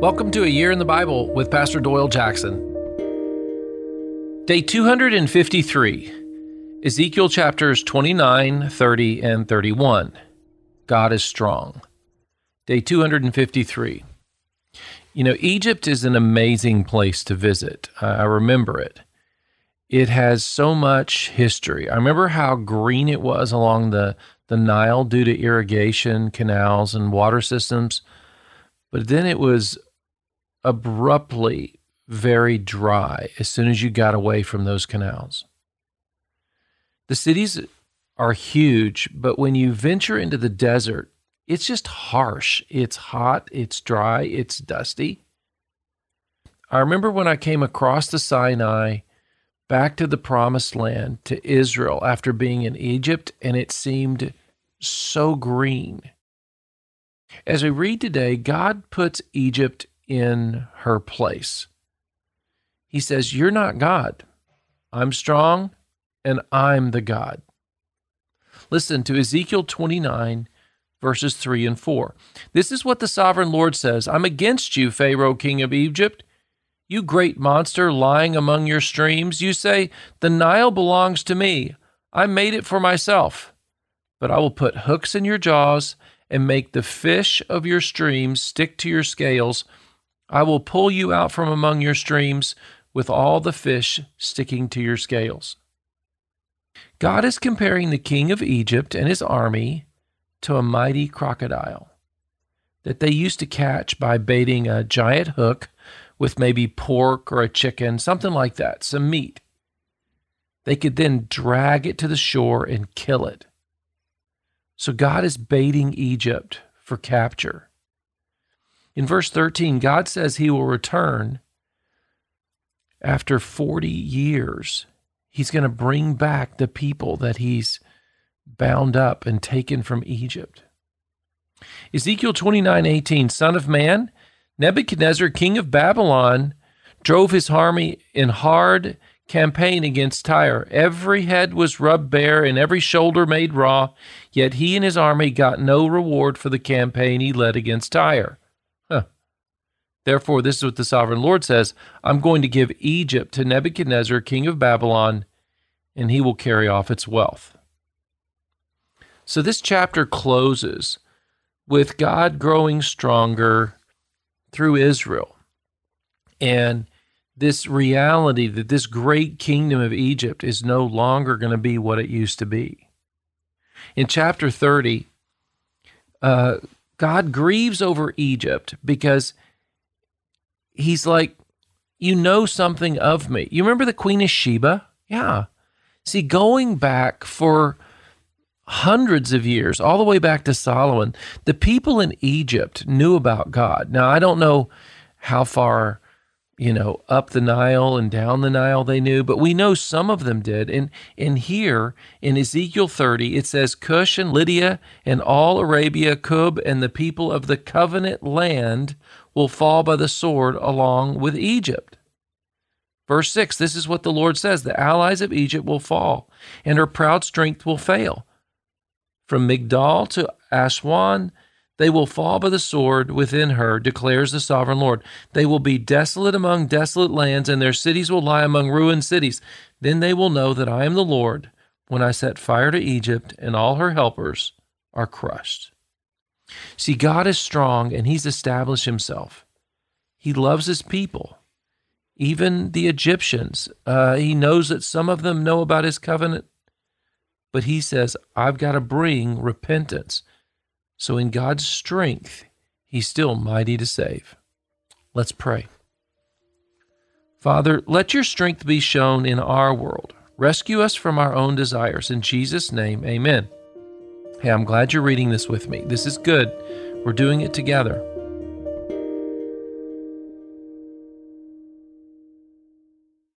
Welcome to A Year in the Bible with Pastor Doyle Jackson. Day 253, Ezekiel chapters 29, 30, and 31. God is strong. Day 253. You know, Egypt is an amazing place to visit. I remember it. It has so much history. I remember how green it was along the, the Nile due to irrigation, canals, and water systems. But then it was abruptly very dry as soon as you got away from those canals. The cities are huge, but when you venture into the desert, it's just harsh. It's hot, it's dry, it's dusty. I remember when I came across the Sinai back to the promised land to Israel after being in Egypt, and it seemed so green. As we read today, God puts Egypt in her place. He says, You're not God. I'm strong and I'm the God. Listen to Ezekiel 29, verses 3 and 4. This is what the sovereign Lord says I'm against you, Pharaoh, king of Egypt. You great monster lying among your streams, you say, The Nile belongs to me. I made it for myself. But I will put hooks in your jaws and make the fish of your streams stick to your scales. I will pull you out from among your streams with all the fish sticking to your scales. God is comparing the king of Egypt and his army to a mighty crocodile that they used to catch by baiting a giant hook with maybe pork or a chicken, something like that, some meat. They could then drag it to the shore and kill it. So God is baiting Egypt for capture. In verse 13, God says he will return after 40 years. He's going to bring back the people that he's bound up and taken from Egypt. Ezekiel 29:18 Son of man, Nebuchadnezzar, king of Babylon, drove his army in hard campaign against Tyre. Every head was rubbed bare and every shoulder made raw, yet he and his army got no reward for the campaign he led against Tyre. Therefore, this is what the sovereign Lord says I'm going to give Egypt to Nebuchadnezzar, king of Babylon, and he will carry off its wealth. So this chapter closes with God growing stronger through Israel. And this reality that this great kingdom of Egypt is no longer going to be what it used to be. In chapter 30, uh, God grieves over Egypt because he's like, You know something of me. You remember the Queen of Sheba? Yeah. See, going back for hundreds of years, all the way back to Solomon, the people in Egypt knew about God. Now, I don't know how far, you know, up the Nile and down the Nile they knew, but we know some of them did. And, and here in Ezekiel 30, it says Cush and Lydia and all Arabia, Cub, and the people of the covenant land will fall by the sword along with Egypt. Verse 6 This is what the Lord says The allies of Egypt will fall, and her proud strength will fail. From Migdol to Aswan, they will fall by the sword within her, declares the sovereign Lord. They will be desolate among desolate lands, and their cities will lie among ruined cities. Then they will know that I am the Lord when I set fire to Egypt, and all her helpers are crushed. See, God is strong, and He's established Himself. He loves His people, even the Egyptians. Uh, he knows that some of them know about His covenant but he says, I've got to bring repentance. So in God's strength, he's still mighty to save. Let's pray. Father, let your strength be shown in our world. Rescue us from our own desires. In Jesus' name, amen. Hey, I'm glad you're reading this with me. This is good. We're doing it together.